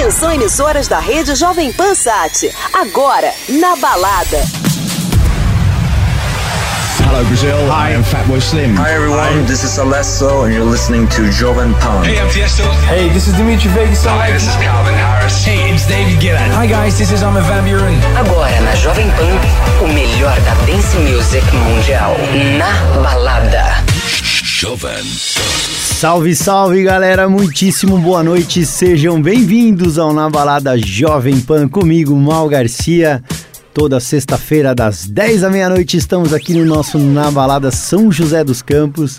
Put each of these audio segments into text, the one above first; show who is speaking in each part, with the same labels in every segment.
Speaker 1: Atenção, emissoras da rede Jovem Pan Sat. Agora, na balada.
Speaker 2: Hello, Brazil. Hi, I'm Fatboy Slim.
Speaker 3: Hi, everyone. This is Alesso, and you're listening to Joven Pan.
Speaker 4: Hey, I'm Tiesto.
Speaker 5: Hey, this is Dimitri Vegas.
Speaker 4: Hi, this is Calvin Harris.
Speaker 6: Hey, it's David Guetta.
Speaker 5: Hi, guys. This is Armin van Buren.
Speaker 7: Agora na Jovem Pan, o melhor da dance music mundial. Na balada.
Speaker 8: Jovem
Speaker 9: Salve, salve galera, muitíssimo boa noite, sejam bem-vindos ao Na Balada Jovem Pan comigo, Mal Garcia. Toda sexta-feira, das 10 à meia-noite, estamos aqui no nosso Na Balada São José dos Campos,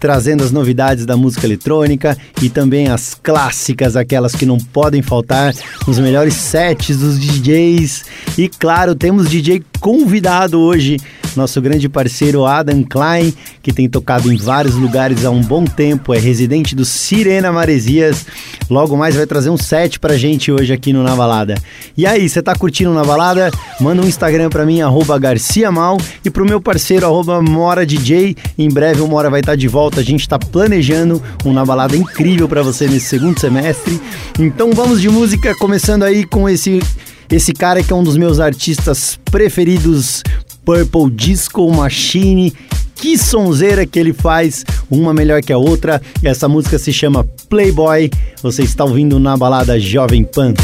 Speaker 9: trazendo as novidades da música eletrônica e também as clássicas, aquelas que não podem faltar, os melhores sets dos DJs. E claro, temos DJ convidado hoje nosso grande parceiro Adam Klein, que tem tocado em vários lugares há um bom tempo, é residente do Sirena Maresias. Logo mais vai trazer um set pra gente hoje aqui no Na Balada. E aí, você tá curtindo Na Balada? Manda um Instagram pra mim, arroba garciamal, e pro meu parceiro, arroba Mora DJ. Em breve o Mora vai estar tá de volta, a gente tá planejando um Na Balada incrível para você nesse segundo semestre. Então vamos de música, começando aí com esse esse cara que é um dos meus artistas preferidos Purple Disco Machine. Que sonzeira que ele faz, uma melhor que a outra. Essa música se chama Playboy. Você está ouvindo na balada Jovem Pan.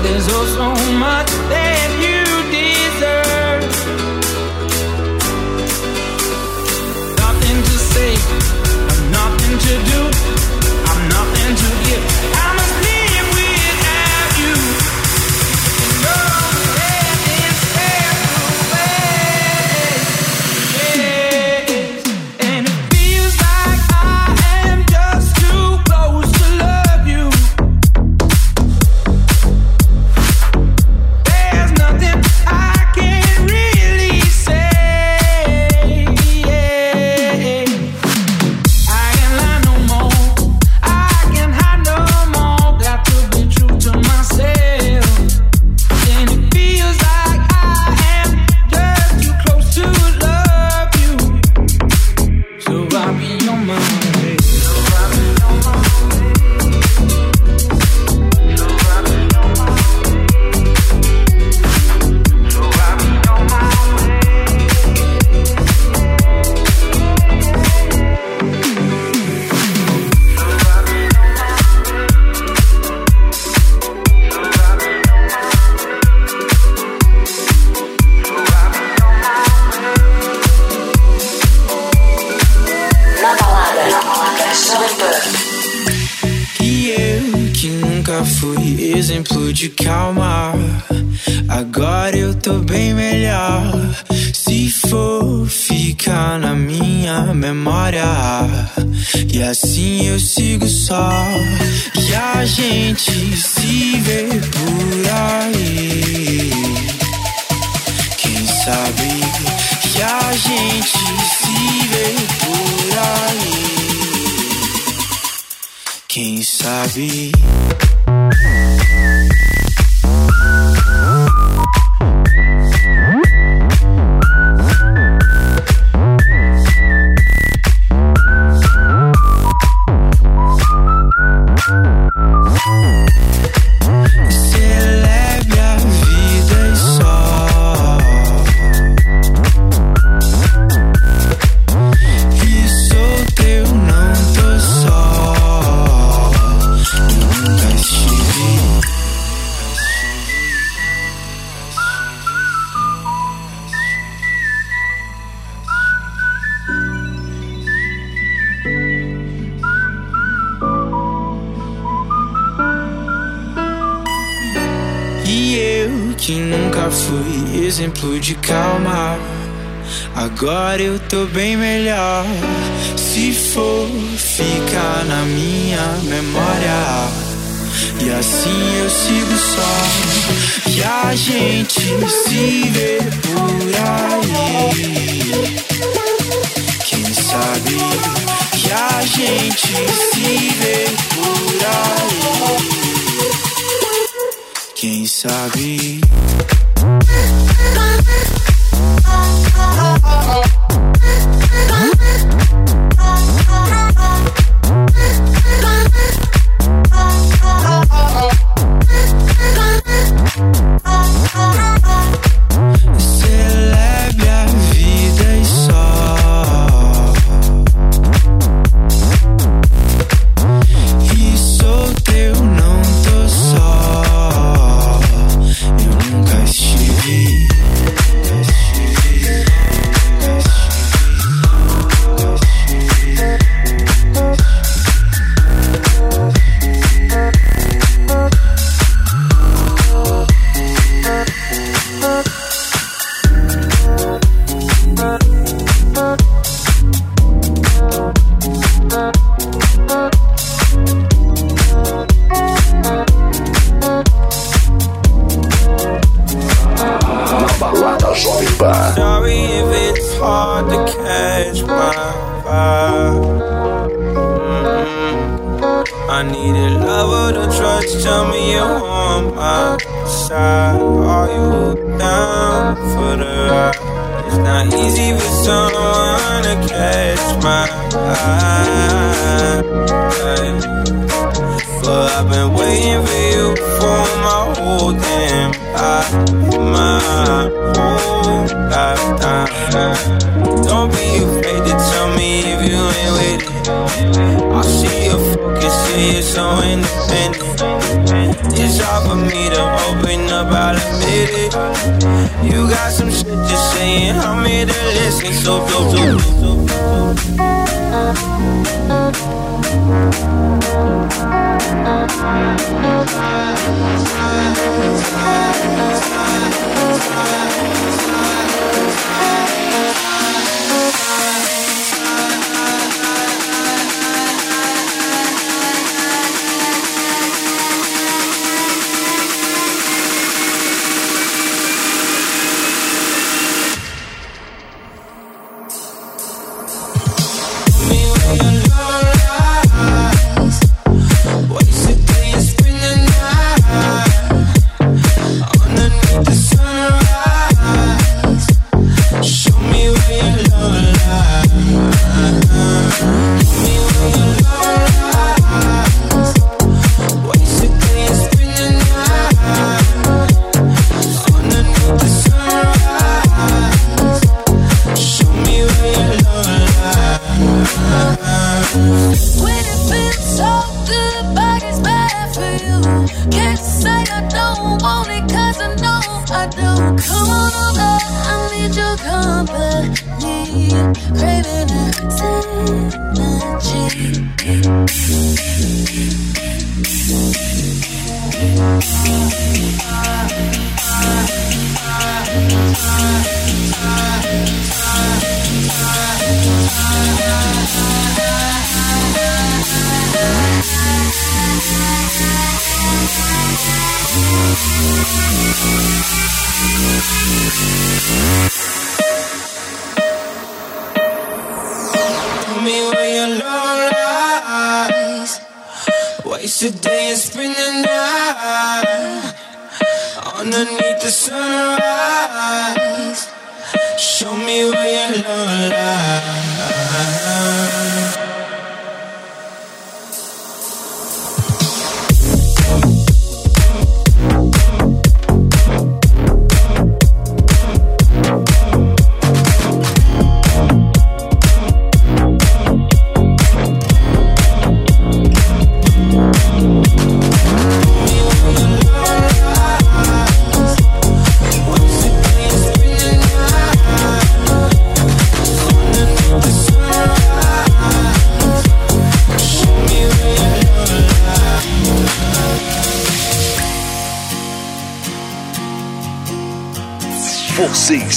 Speaker 8: There's
Speaker 10: oh so much that you deserve. Nothing to say, nothing to do, I'm nothing to give.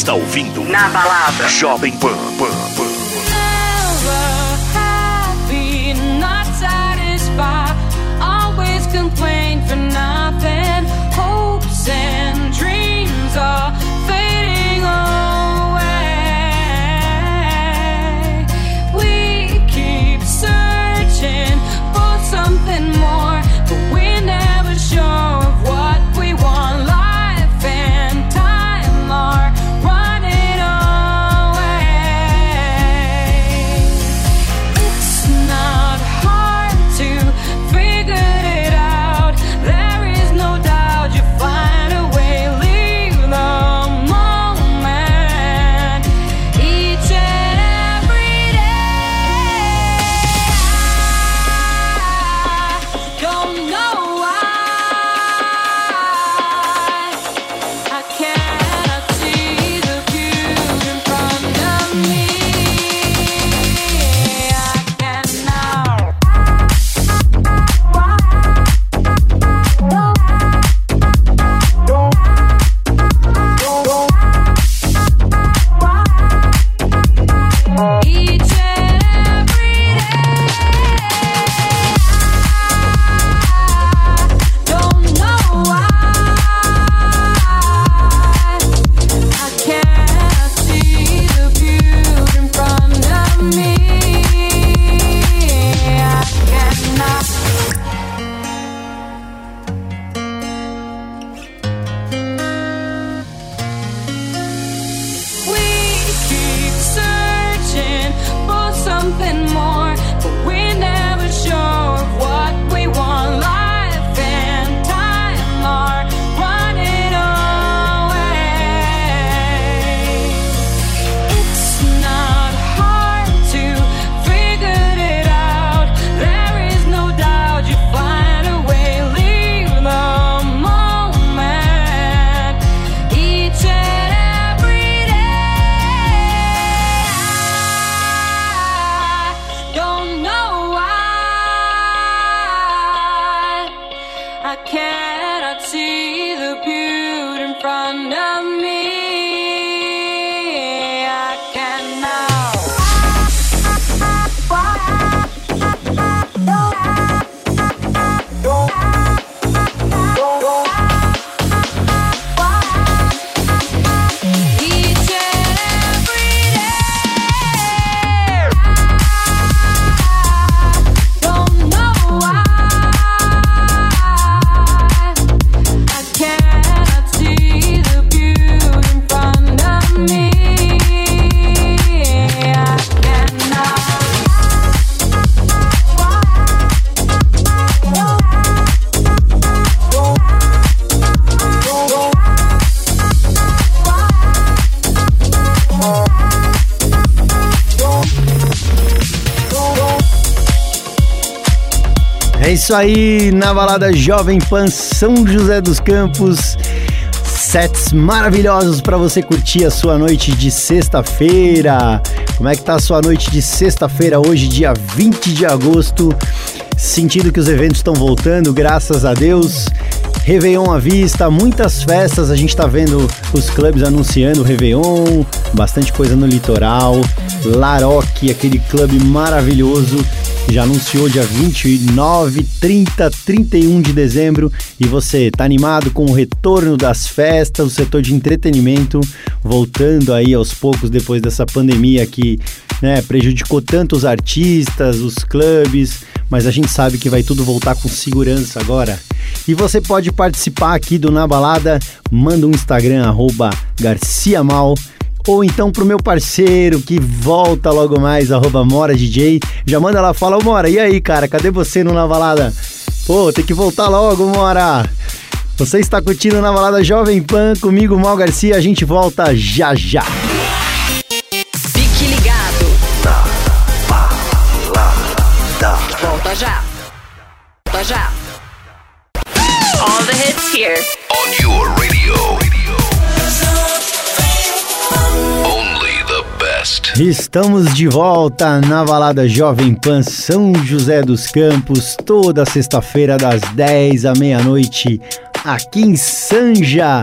Speaker 11: Está ouvindo
Speaker 12: Na balada.
Speaker 11: Jovem Pan. Pan,
Speaker 9: isso aí, na balada Jovem Pan São José dos Campos. Sets maravilhosos para você curtir a sua noite de sexta-feira. Como é que tá a sua noite de sexta-feira hoje, dia 20 de agosto? Sentindo que os eventos estão voltando, graças a Deus. Réveillon à vista, muitas festas, a gente tá vendo os clubes anunciando o Réveillon, bastante coisa no litoral. Laroque, aquele clube maravilhoso, já anunciou dia 29, 30, 31 de dezembro. E você tá animado com o retorno das festas, o setor de entretenimento voltando aí aos poucos depois dessa pandemia que né, prejudicou tanto os artistas, os clubes, mas a gente sabe que vai tudo voltar com segurança agora. E você pode participar aqui do Na Balada, manda um Instagram, arroba garciamal, ou então pro meu parceiro que volta logo mais, arroba Mora DJ, já manda lá, fala, ô Mora, e aí, cara, cadê você no Na Balada? Pô, tem que voltar logo, Mora! Você está curtindo Na Balada Jovem Pan, comigo, Mal Garcia, a gente volta já já.
Speaker 1: Fique ligado. Volta já. Volta já. All the hits here.
Speaker 6: Best.
Speaker 9: Estamos de volta na balada Jovem Pan São José dos Campos, toda sexta-feira das 10 à meia-noite, aqui em Sanja.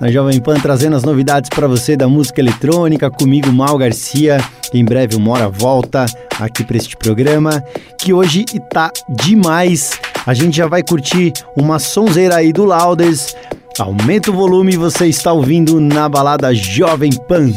Speaker 9: Na Jovem Pan trazendo as novidades para você da música eletrônica, comigo Mal Garcia. Em breve Mora volta aqui para este programa, que hoje tá demais. A gente já vai curtir uma sonzeira aí do Louders. Aumenta o volume, você está ouvindo na balada Jovem Pan.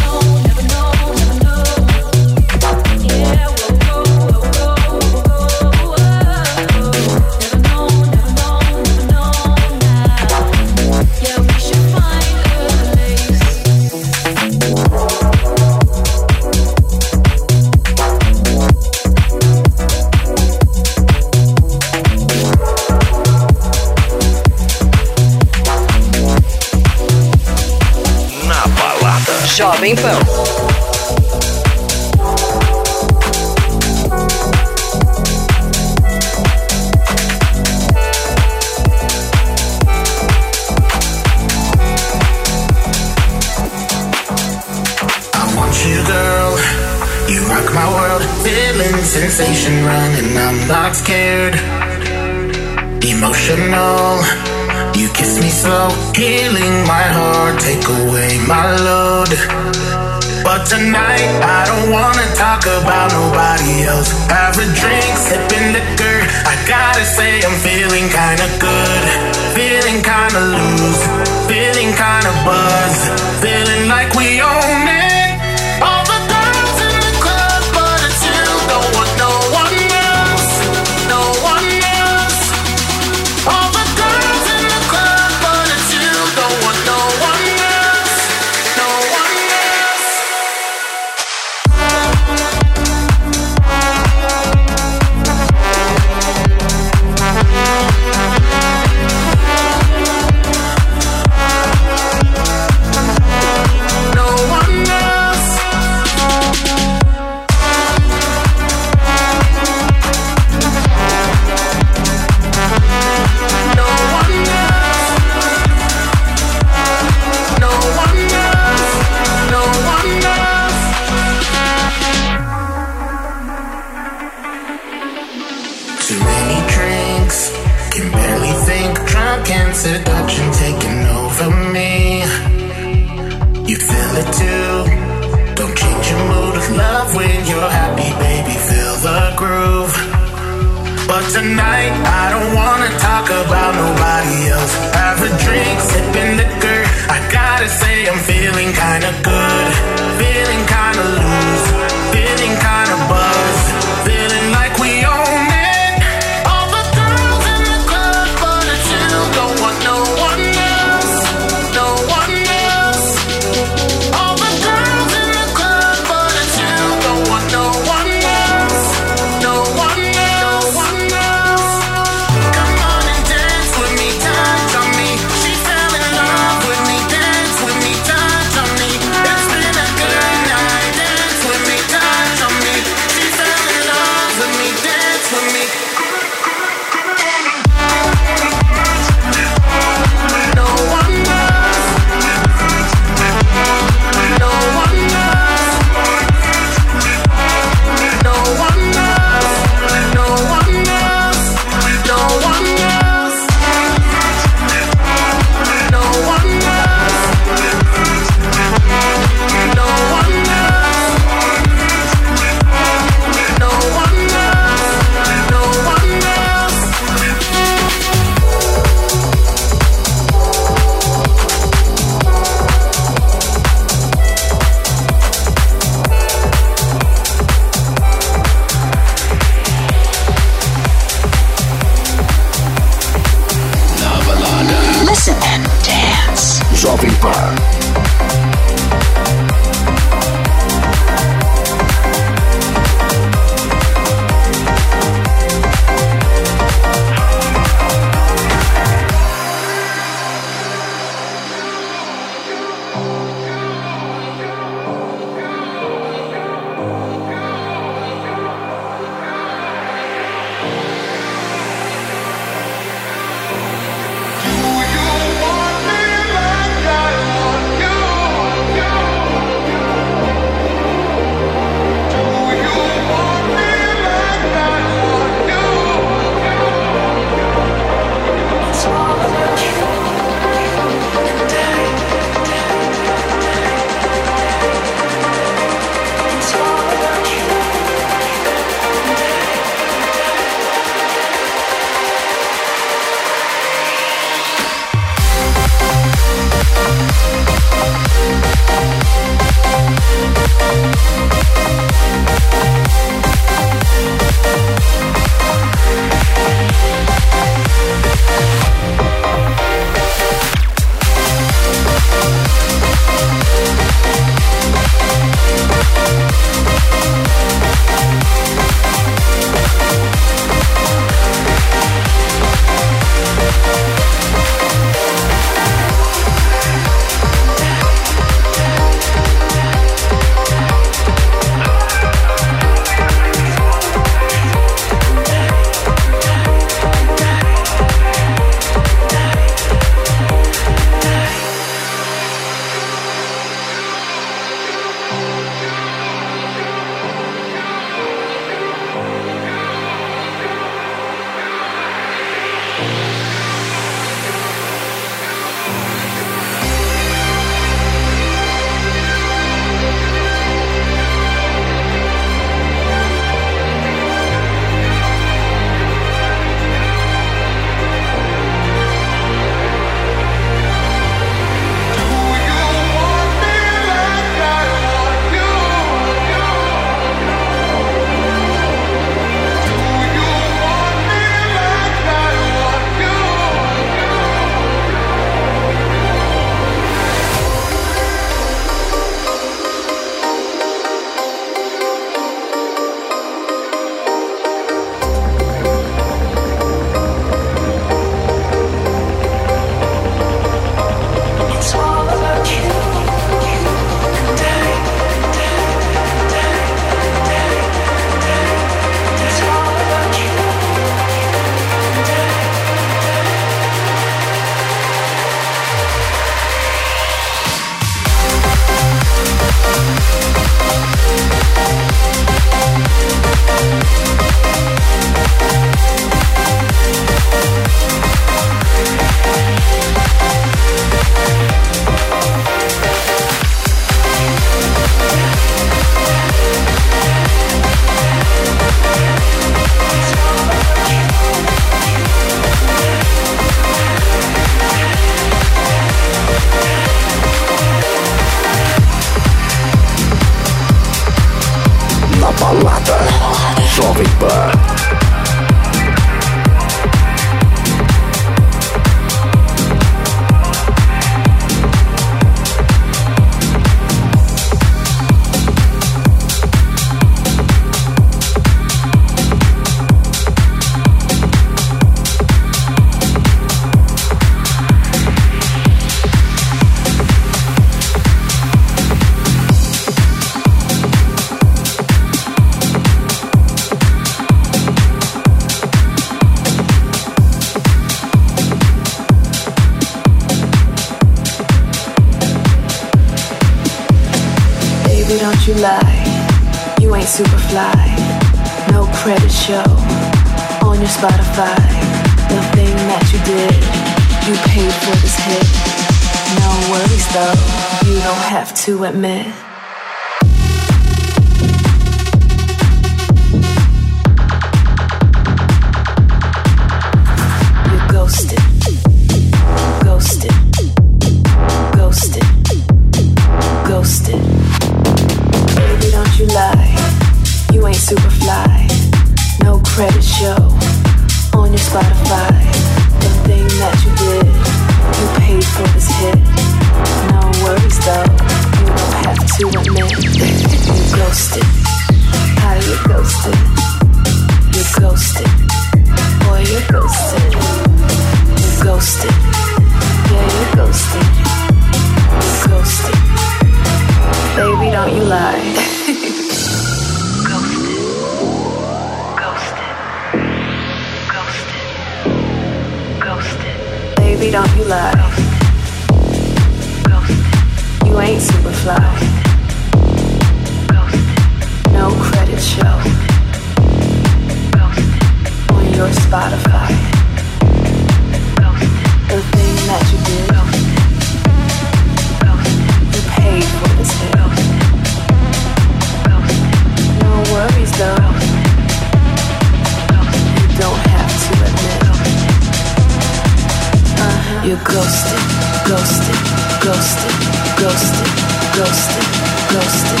Speaker 8: You're
Speaker 13: ghosted, ghosted, ghosted, ghosted, ghosted, ghosted,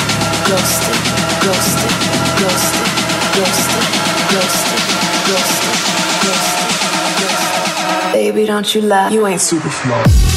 Speaker 13: ghosted, ghosted, ghosted, ghosted, ghosted, ghosted, ghosted, ghosted. Baby, don't you lie. You ain't super
Speaker 11: smart.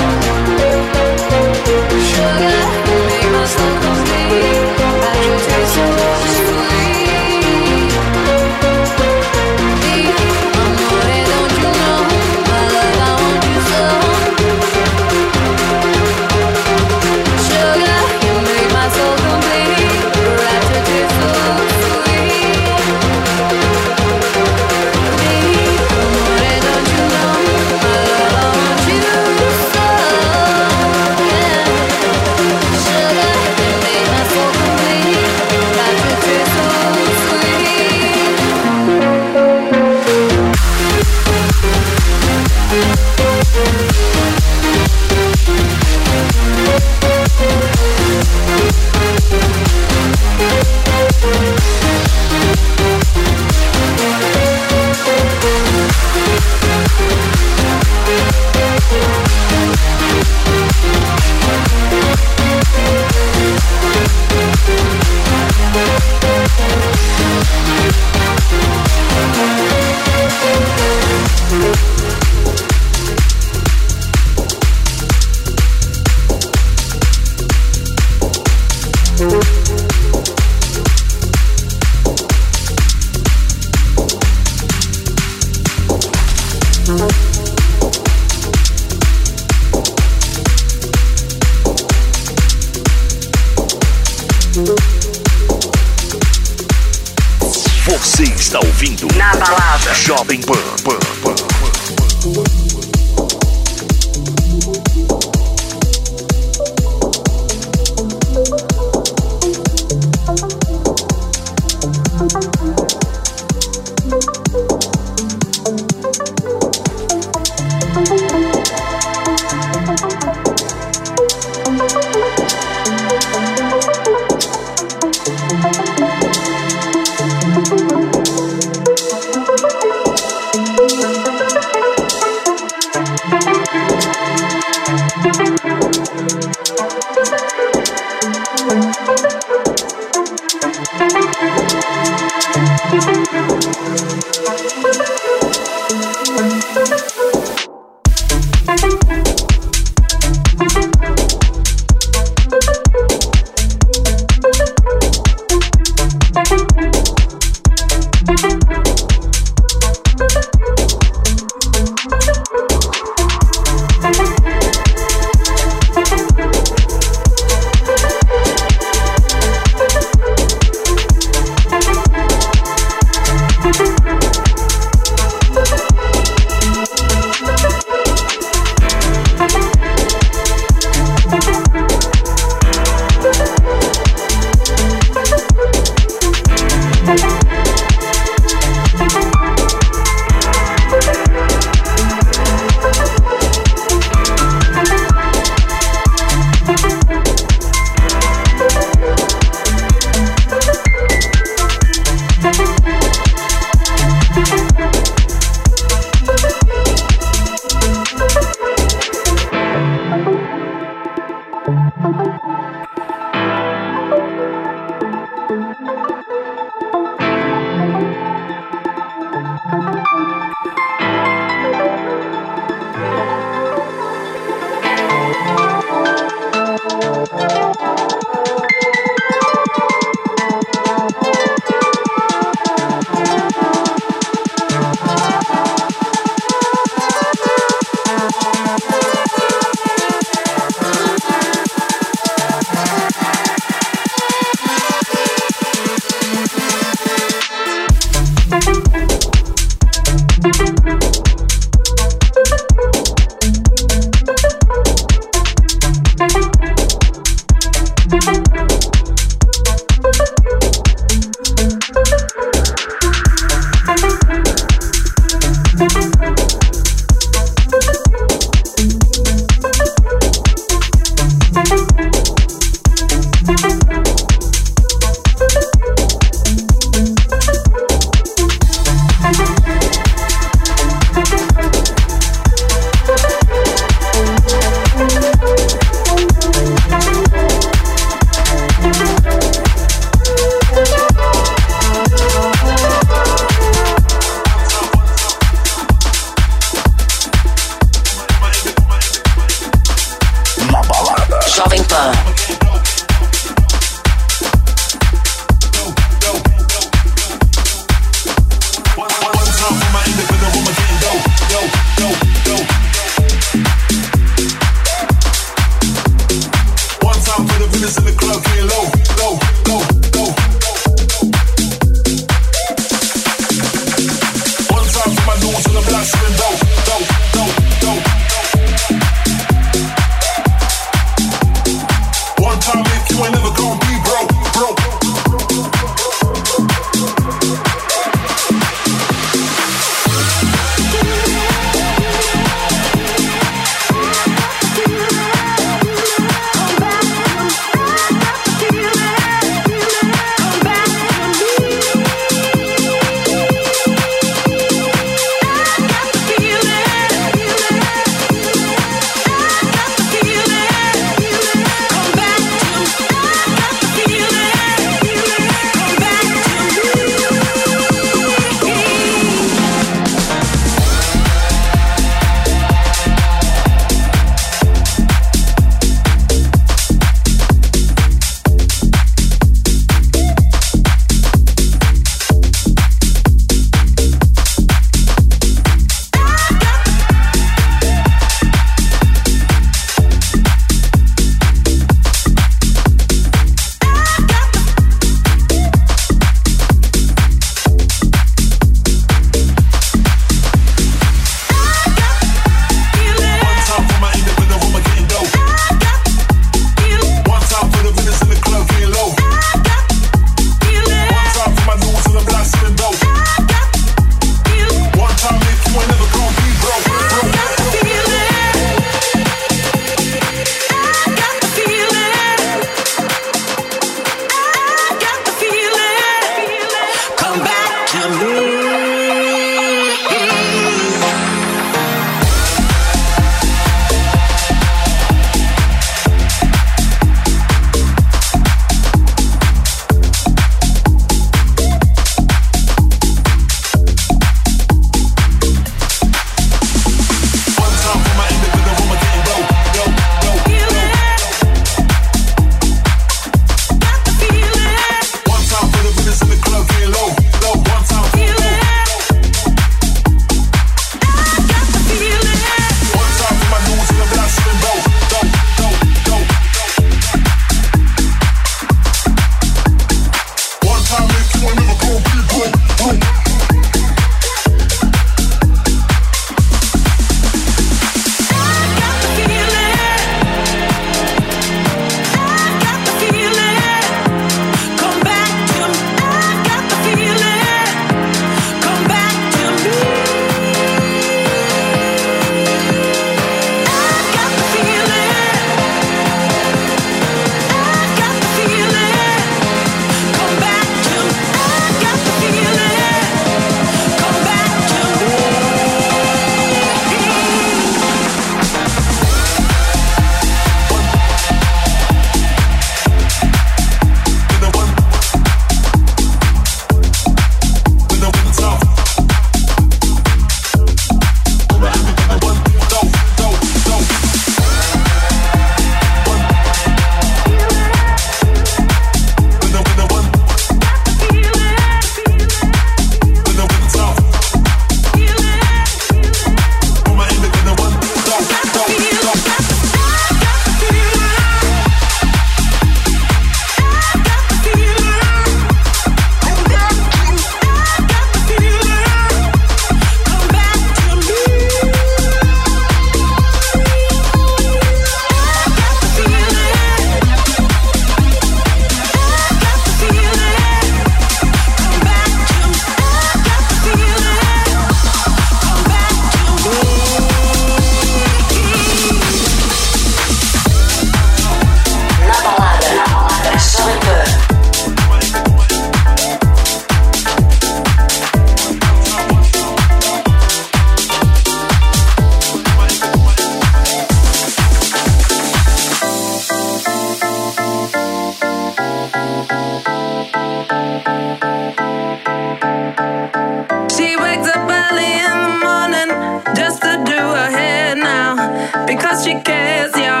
Speaker 11: because she cares, yo.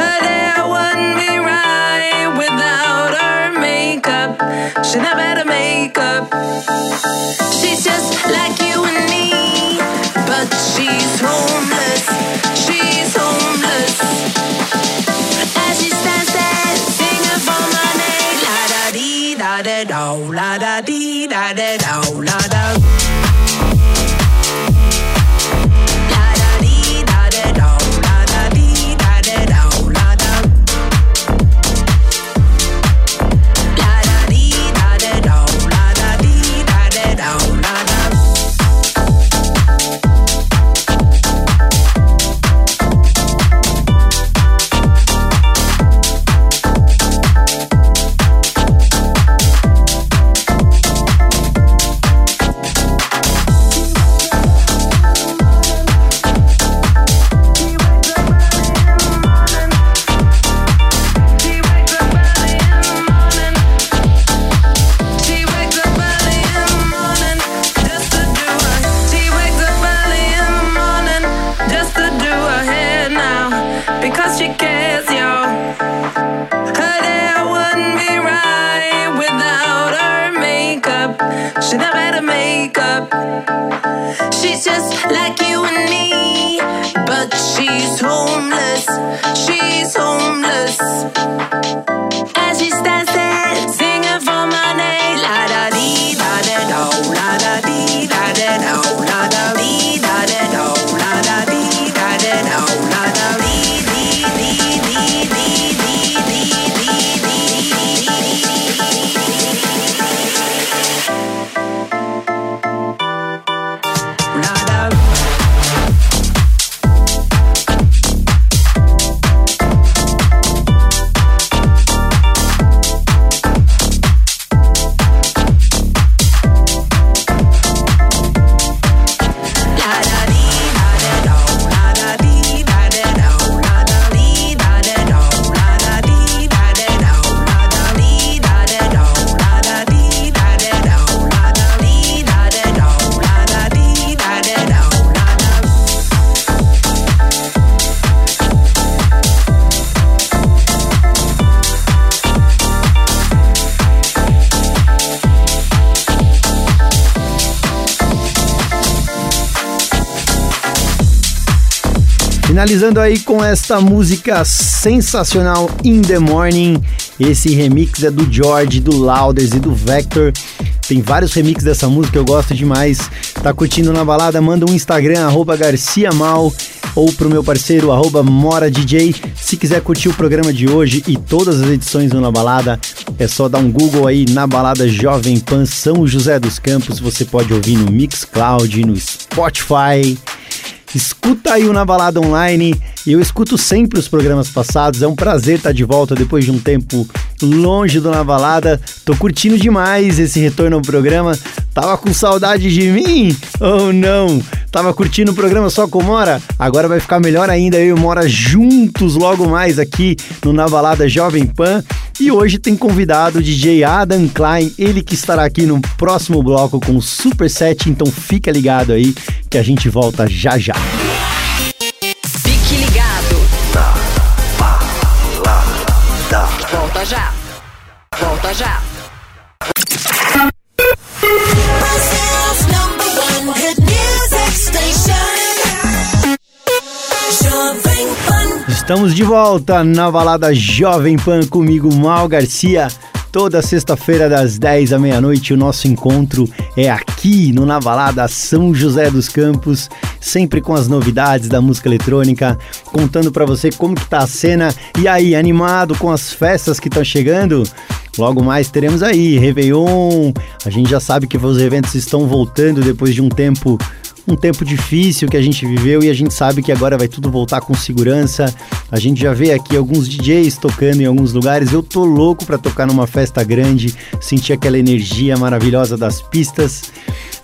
Speaker 11: Her hair wouldn't be right without her makeup. She never had a makeup. She's just like you and me, but she's homeless. She's homeless. As she stands there, singing for my money, la da dee da da da, la da dee da da da.
Speaker 9: Finalizando aí com esta música sensacional In The Morning. Esse remix é do George, do Louders e do Vector. Tem vários remixes dessa música, eu gosto demais. Tá curtindo na balada? Manda um Instagram, arroba Garcia Mal, ou pro meu parceiro, arroba Mora DJ. Se quiser curtir o programa de hoje e todas as edições do Na Balada, é só dar um Google aí na balada Jovem Pan São José dos Campos. Você pode ouvir no Mixcloud, no Spotify. Escuta aí o Na Balada Online. Eu escuto sempre os programas passados. É um prazer estar de volta depois de um tempo longe do Na Balada. Tô curtindo demais esse retorno ao programa. Tava com saudade de mim? Ou não? Tava curtindo o programa só com Mora? Agora vai ficar melhor ainda. Eu e Mora juntos logo mais aqui no Na Balada Jovem Pan. E hoje tem convidado o DJ Adam Klein, ele que estará aqui no próximo bloco com o Super Set, então fica ligado aí que a gente volta já já.
Speaker 7: Já. Volta já.
Speaker 9: Estamos de volta na balada Jovem Pan comigo, Mal Garcia. Toda sexta-feira, das 10 à meia-noite, o nosso encontro é aqui no Na Balada São José dos Campos, sempre com as novidades da música eletrônica, contando pra você como que tá a cena. E aí, animado com as festas que estão chegando? Logo mais teremos aí Réveillon. A gente já sabe que os eventos estão voltando depois de um tempo um tempo difícil que a gente viveu e a gente sabe que agora vai tudo voltar com segurança. A gente já vê aqui alguns DJs tocando em alguns lugares. Eu tô louco para tocar numa festa grande, sentir aquela energia maravilhosa das pistas.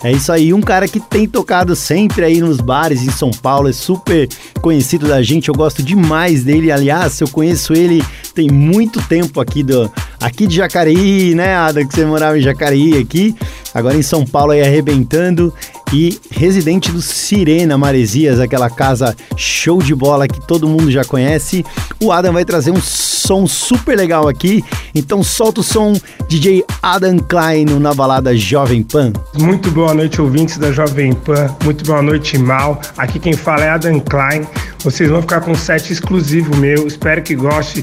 Speaker 9: É isso aí, um cara que tem tocado sempre aí nos bares em São Paulo, é super conhecido da gente, eu gosto demais dele. Aliás, eu conheço ele tem muito tempo aqui do aqui de Jacareí, né, Ada, que você morava em Jacareí aqui, agora em São Paulo aí arrebentando e residente do Sirena Maresias, aquela casa show de bola que todo mundo já conhece. O Adam vai trazer um som super legal aqui, então solta o som DJ Adam Klein na balada Jovem Pan.
Speaker 14: Muito boa noite, ouvintes da Jovem Pan. Muito boa noite, Mal. Aqui quem fala é Adam Klein. Vocês vão ficar com um set exclusivo meu. Espero que goste.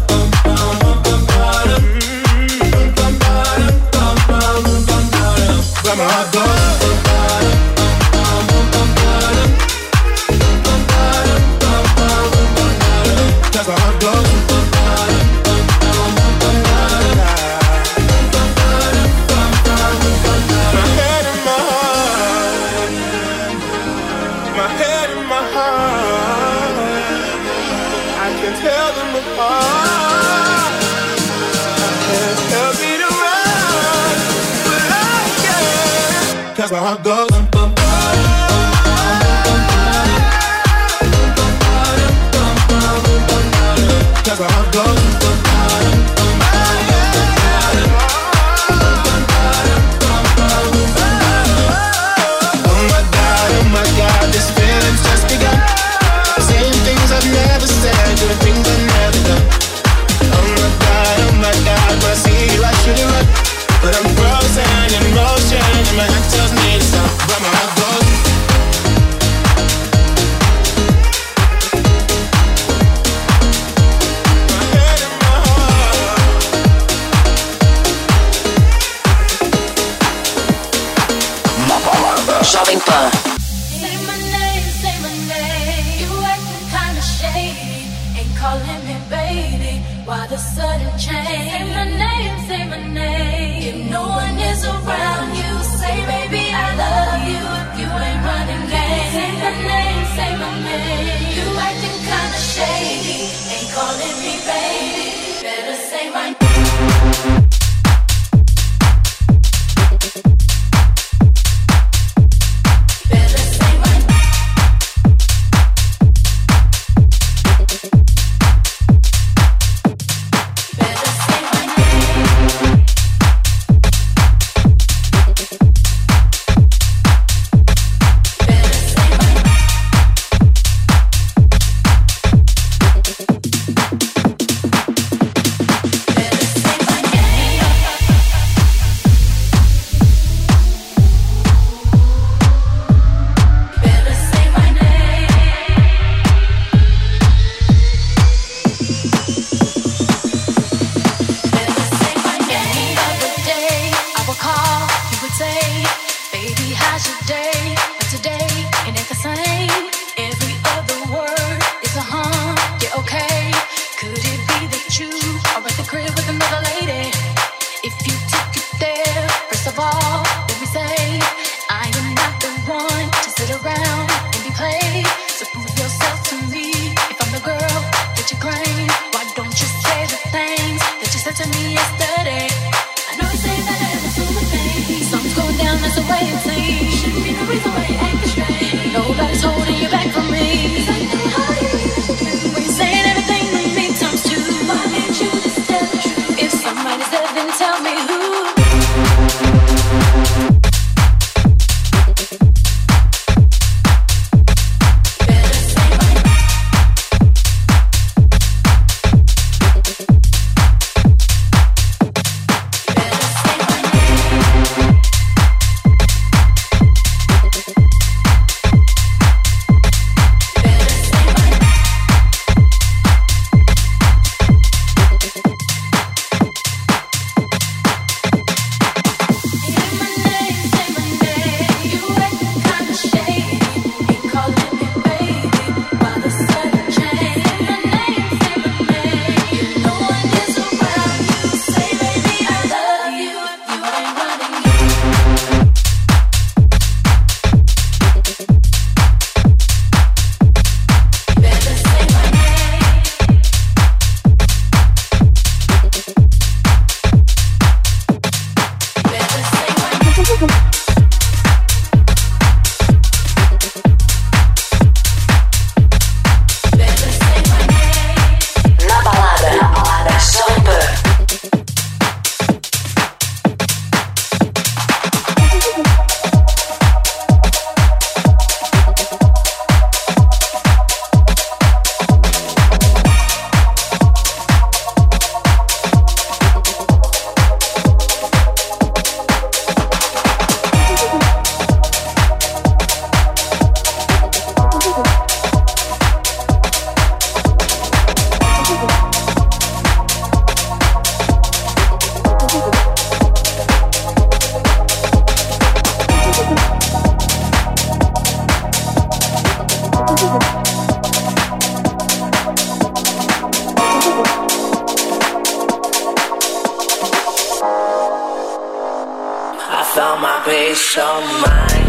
Speaker 15: all
Speaker 11: my
Speaker 5: pain, so
Speaker 9: mine.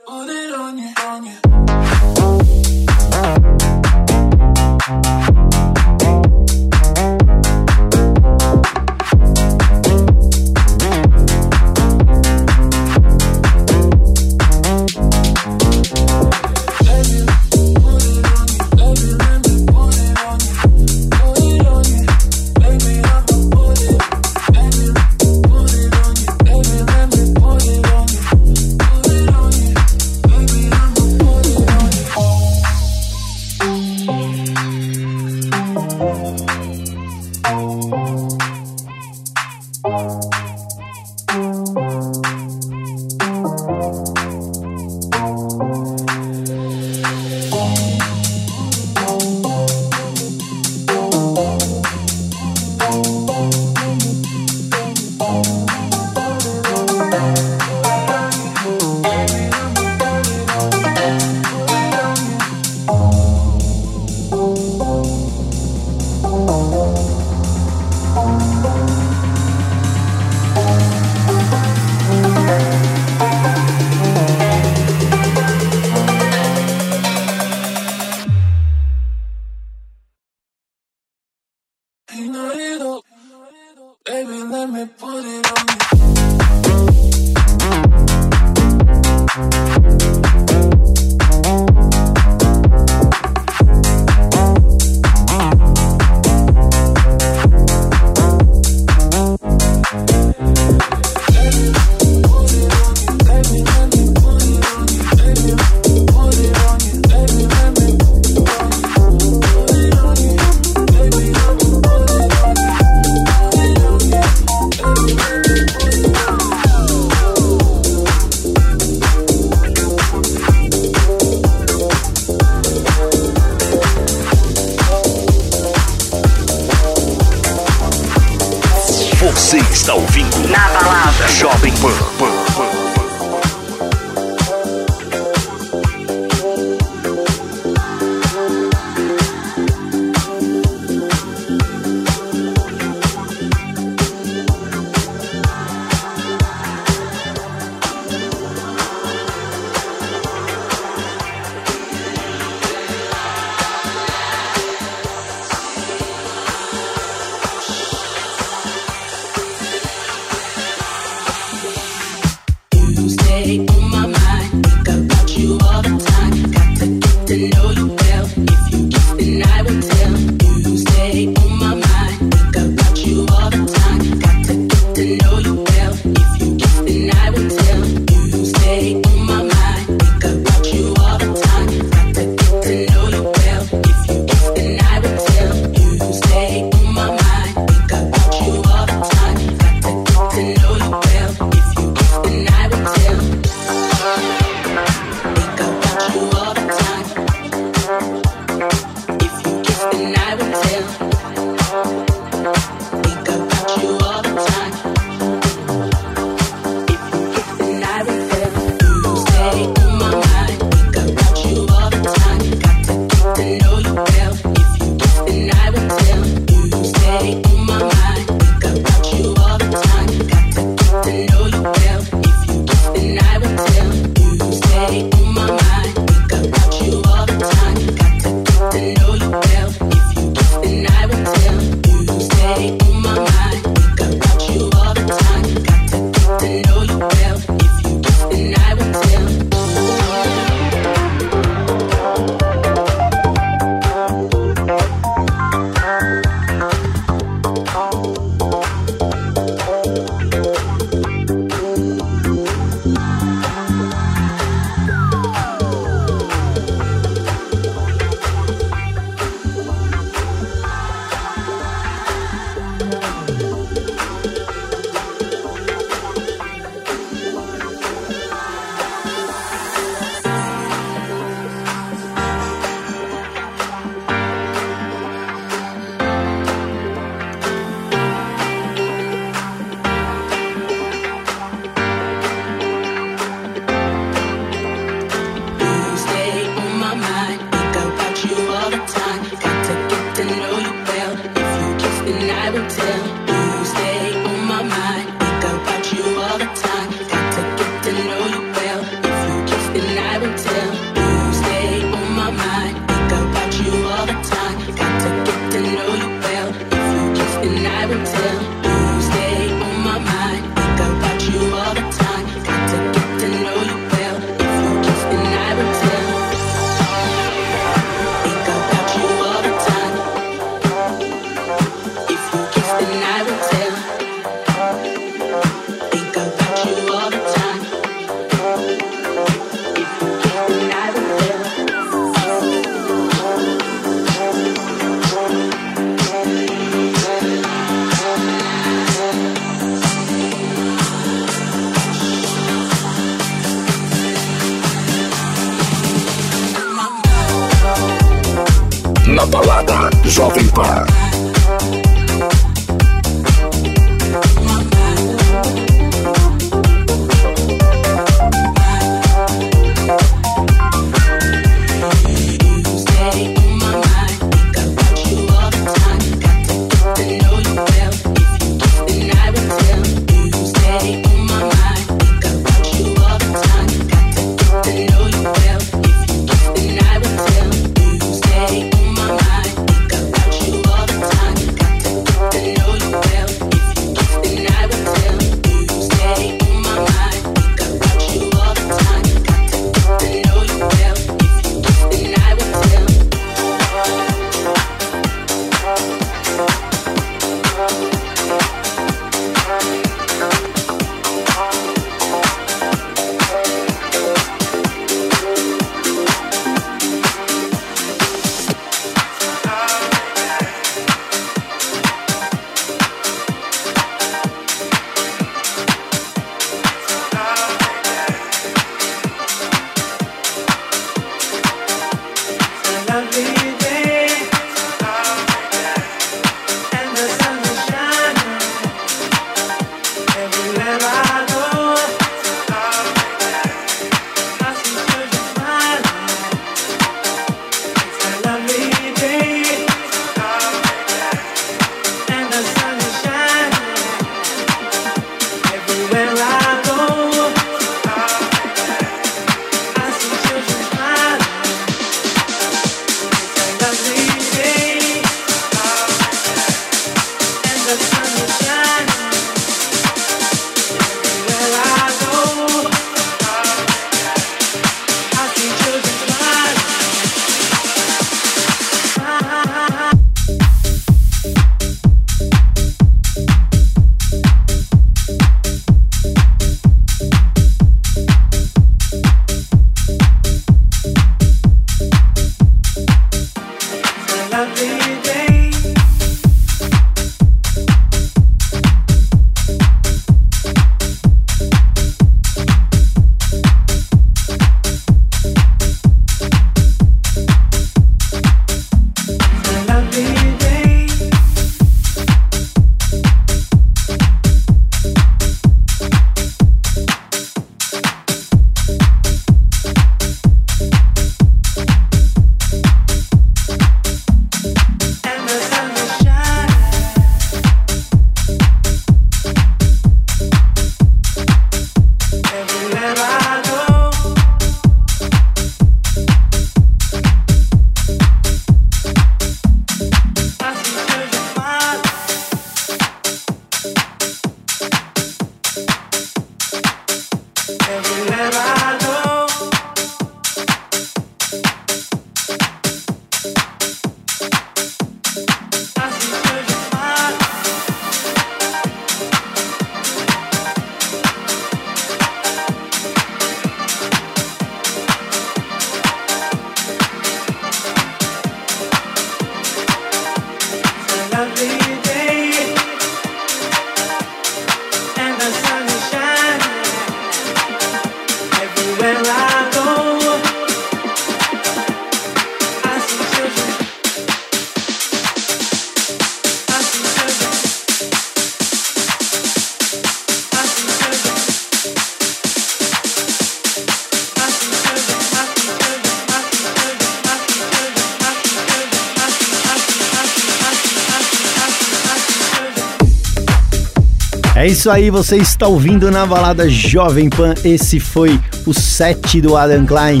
Speaker 9: Isso aí, você está ouvindo na balada Jovem Pan. Esse foi o set do Adam Klein,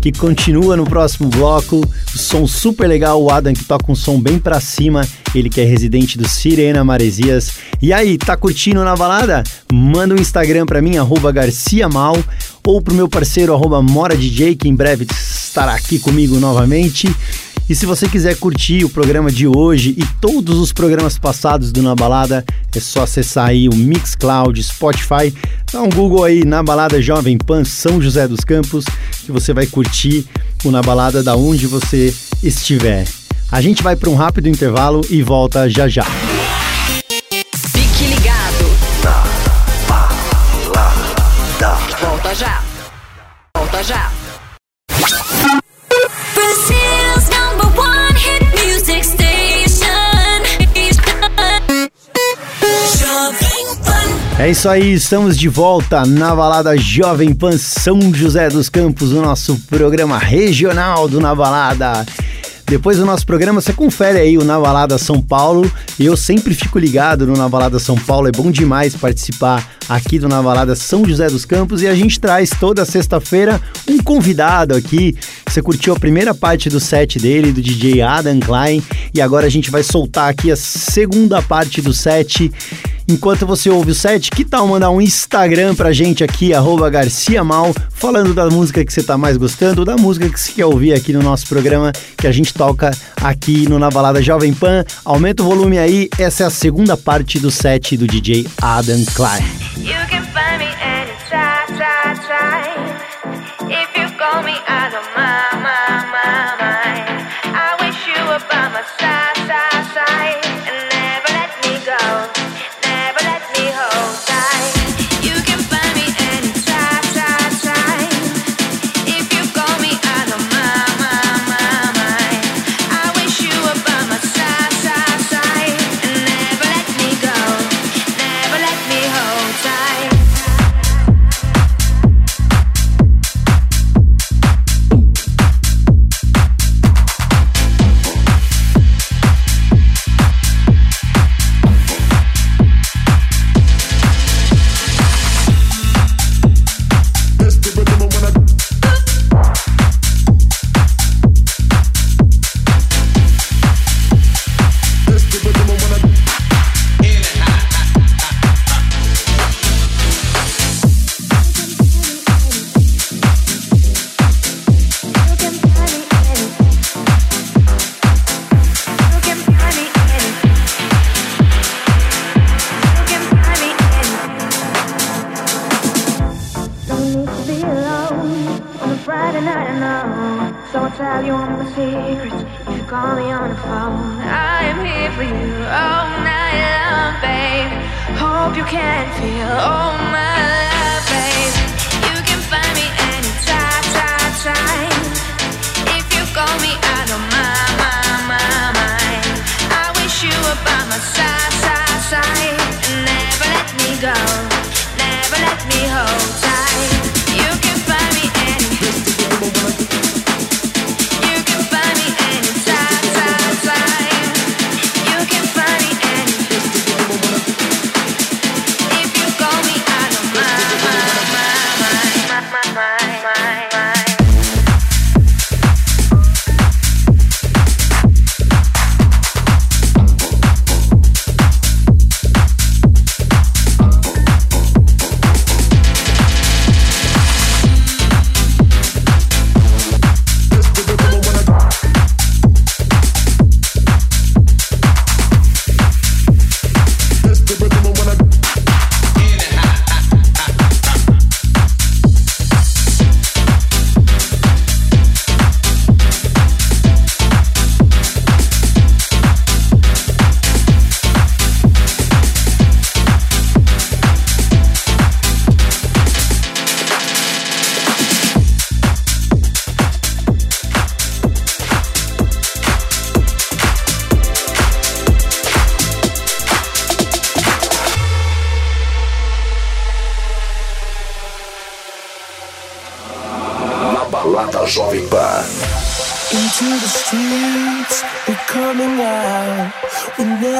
Speaker 9: que continua no próximo bloco. Som super legal, o Adam que toca um som bem pra cima, ele que é residente do Sirena Maresias. E aí, tá curtindo na balada? Manda um Instagram pra mim, arroba Garcia Mal, ou pro meu parceiro, arroba Mora DJ, que em breve estará aqui comigo novamente. E se você quiser curtir o programa de hoje e todos os programas passados do Na Balada, é só acessar aí o Mixcloud, Spotify, dá um Google aí Na Balada Jovem Pan São José dos Campos, que você vai curtir o Na Balada da onde você estiver. A gente vai para um rápido intervalo e volta já já. Isso aí, estamos de volta na balada Jovem Pan São José dos Campos, o nosso programa regional do Na Balada. Depois do nosso programa, você confere aí o Na Balada São Paulo. E eu sempre fico ligado no Na Balada São Paulo. É bom demais participar aqui do Na Balada São José dos Campos. E a gente traz toda sexta-feira um convidado aqui. Você curtiu a primeira parte do set dele, do DJ Adam Klein. E agora a gente vai soltar aqui a segunda parte do set. Enquanto você ouve o set, que tal mandar um Instagram pra gente aqui, arroba Garcia Mal, falando da música que você tá mais gostando, da música que você quer ouvir aqui no nosso programa, que a gente toca aqui no Na Balada Jovem Pan. Aumenta o volume aí, essa é a segunda parte do set do DJ Adam
Speaker 16: time. If you call me out of my,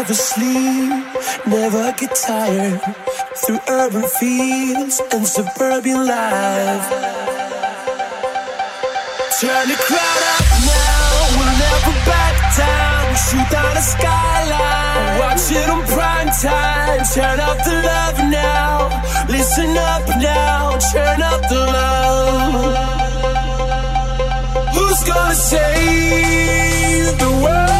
Speaker 16: never
Speaker 8: sleep, never get tired. Through urban fields and suburban life. Turn the crowd up now, we'll never back down. We Shoot down the skyline, watch it on prime time. Turn up the love now, listen up now, turn up the love. Who's gonna save the world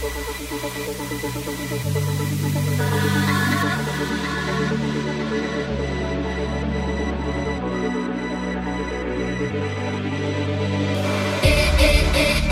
Speaker 8: Eh, eh, eh.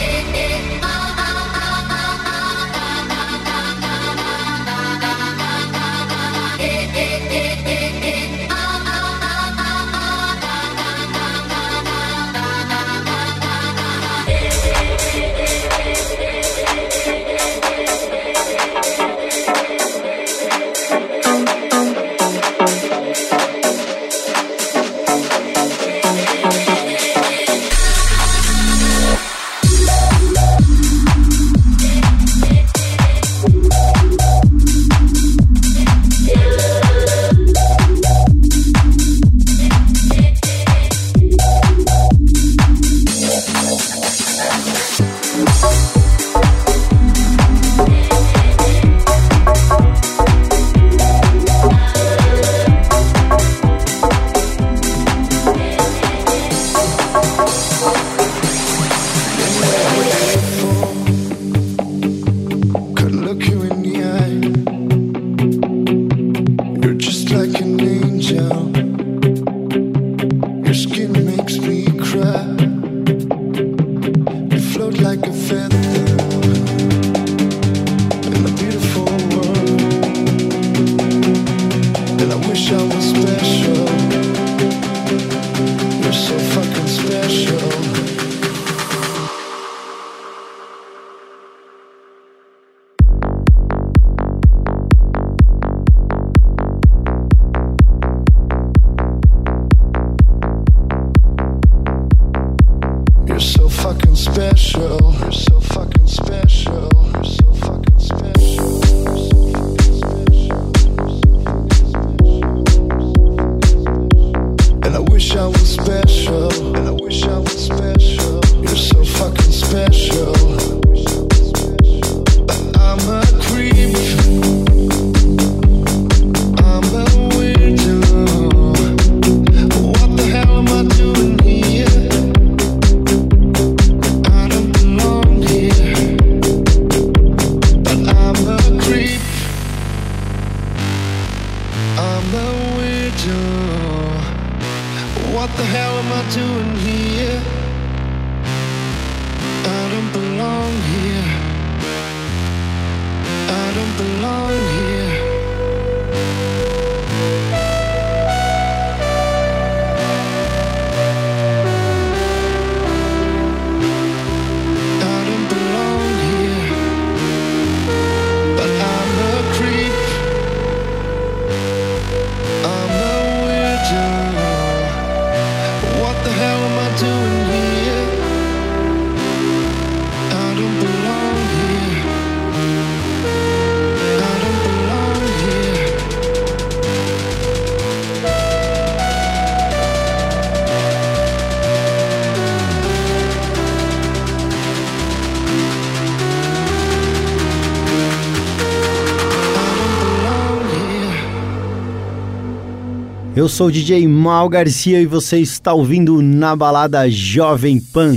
Speaker 5: Eu sou o DJ Mal Garcia e você está ouvindo Na Balada Jovem Pan.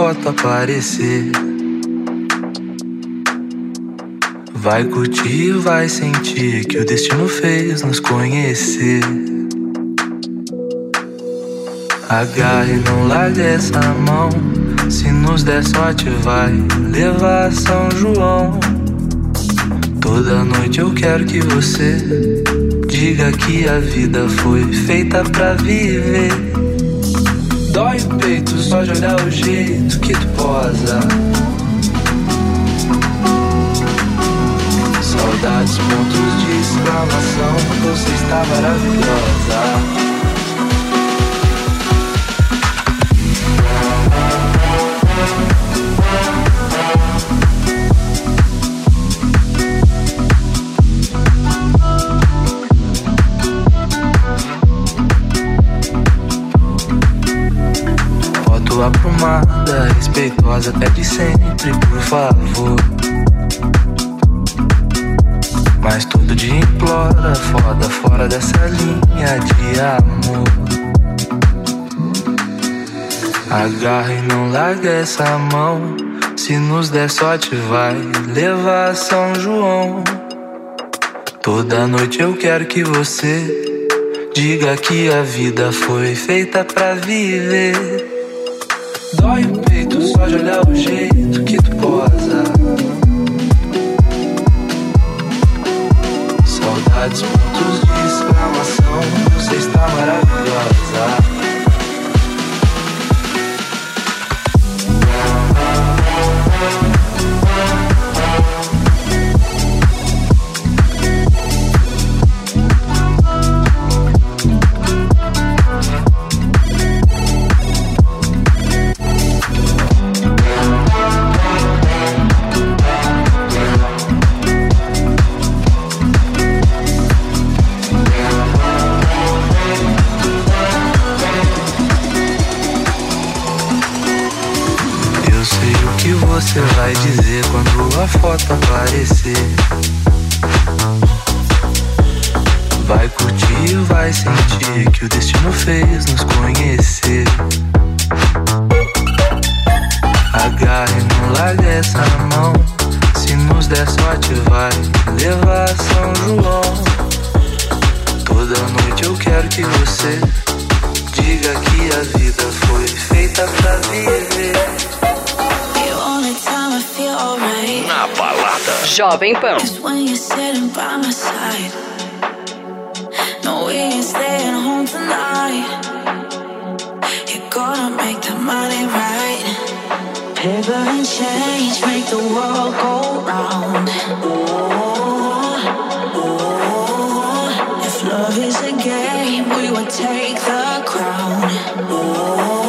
Speaker 10: Foto aparecer. Vai curtir vai sentir que o destino fez nos conhecer. Agarre, não largue essa mão. Se nos der sorte, vai levar a São João. Toda noite eu quero que você diga que a vida foi feita pra viver. Peito só de olhar o jeito que tu posa. Saudades, pontos de exclamação. Você está maravilhosa. Respeitosa, pede sempre, por favor. Mas todo dia implora, foda fora dessa linha de amor. Agarra e não larga essa mão. Se nos der sorte, vai levar São João. Toda noite eu quero que você diga que a vida foi feita pra viver. Dói o peito só de olhar o jeito que tu posa. Saudades, foto aparecer. Vai curtir, vai sentir que o destino fez nos conhecer. Agarre, não larga essa mão. Se nos der sorte, vai levar São João. Toda noite eu quero que você diga que a vida foi feita pra viver.
Speaker 6: Na balada.
Speaker 1: Jovem Pan.
Speaker 11: No, we ain't staying home tonight. You're gonna make the money right. Paper and change make the world go round. Ooh, ooh. If love is a game, we would take the crown. Ooh,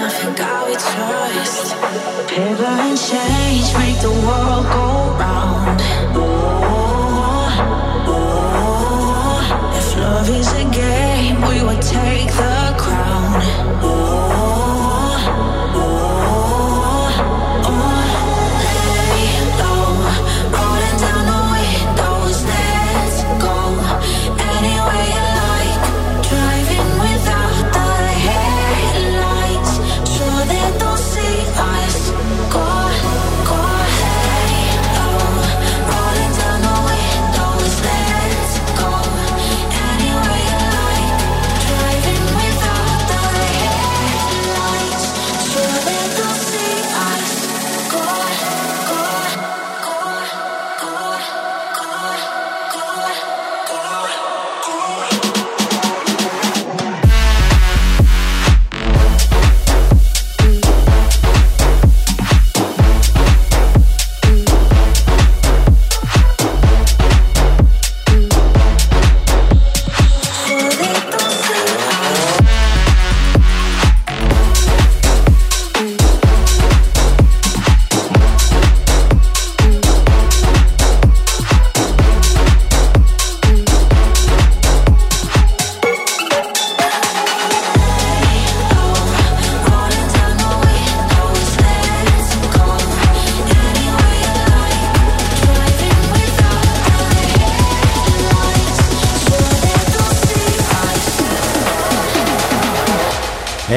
Speaker 11: nothing God we trust. Paper and change make the world go round. If love is a game, we would take the crown. Lay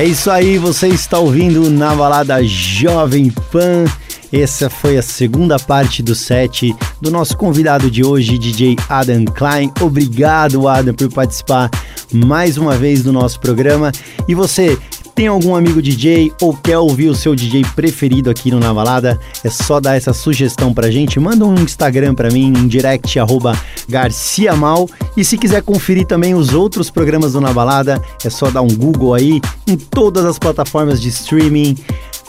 Speaker 9: É isso aí, você está ouvindo na balada Jovem Pan. Essa foi a segunda parte do set do nosso convidado de hoje, DJ Adam Klein. Obrigado, Adam, por participar mais uma vez do nosso programa. E você tem algum amigo DJ ou quer ouvir o seu DJ preferido aqui no Na Balada? É só dar essa sugestão pra gente. Manda um Instagram pra mim, em direct, arroba garciamal. E se quiser conferir também os outros programas do Na Balada, é só dar um Google aí em todas as plataformas de streaming,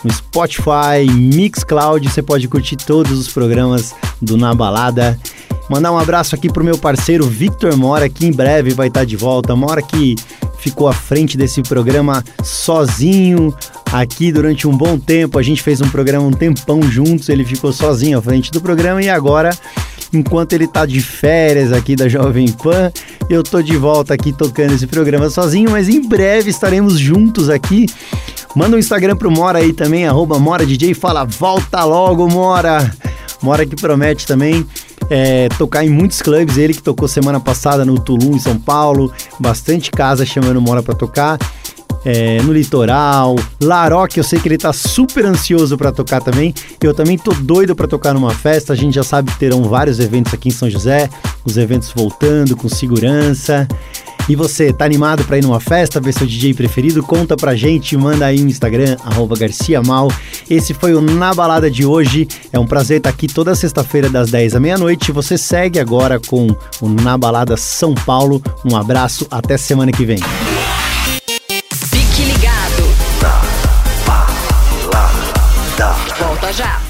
Speaker 9: no Spotify, Mixcloud, você pode curtir todos os programas do Na Balada. Mandar um abraço aqui pro meu parceiro Victor Mora, que em breve vai estar de volta. Mora que ficou à frente desse programa sozinho aqui durante um bom tempo. A gente fez um programa um tempão juntos, ele ficou sozinho à frente do programa e agora enquanto ele tá de férias aqui da Jovem Pan, eu tô de volta aqui tocando esse programa sozinho, mas em breve estaremos juntos aqui. Manda um Instagram pro Mora aí também, arroba Mora DJ, fala volta logo, Mora! Mora que promete também é, tocar em muitos clubes, ele que tocou semana passada no Tulum, em São Paulo, bastante casa chamando Mora pra tocar. É, no litoral, Laroque, eu sei que ele tá super ansioso para tocar também. Eu também tô doido para tocar numa festa. A gente já sabe que terão vários eventos aqui em São José, os eventos voltando com segurança. E você, tá animado para ir numa festa, ver seu DJ preferido? Conta pra gente, manda aí no Instagram, arroba garciamal. Esse foi o Na Balada de hoje. É um prazer estar aqui toda sexta-feira das 10 à meia-noite. Você segue agora com o Na Balada São Paulo. Um abraço, até semana que vem.
Speaker 7: Fique ligado.
Speaker 6: Balada.
Speaker 7: Volta já. Volta já.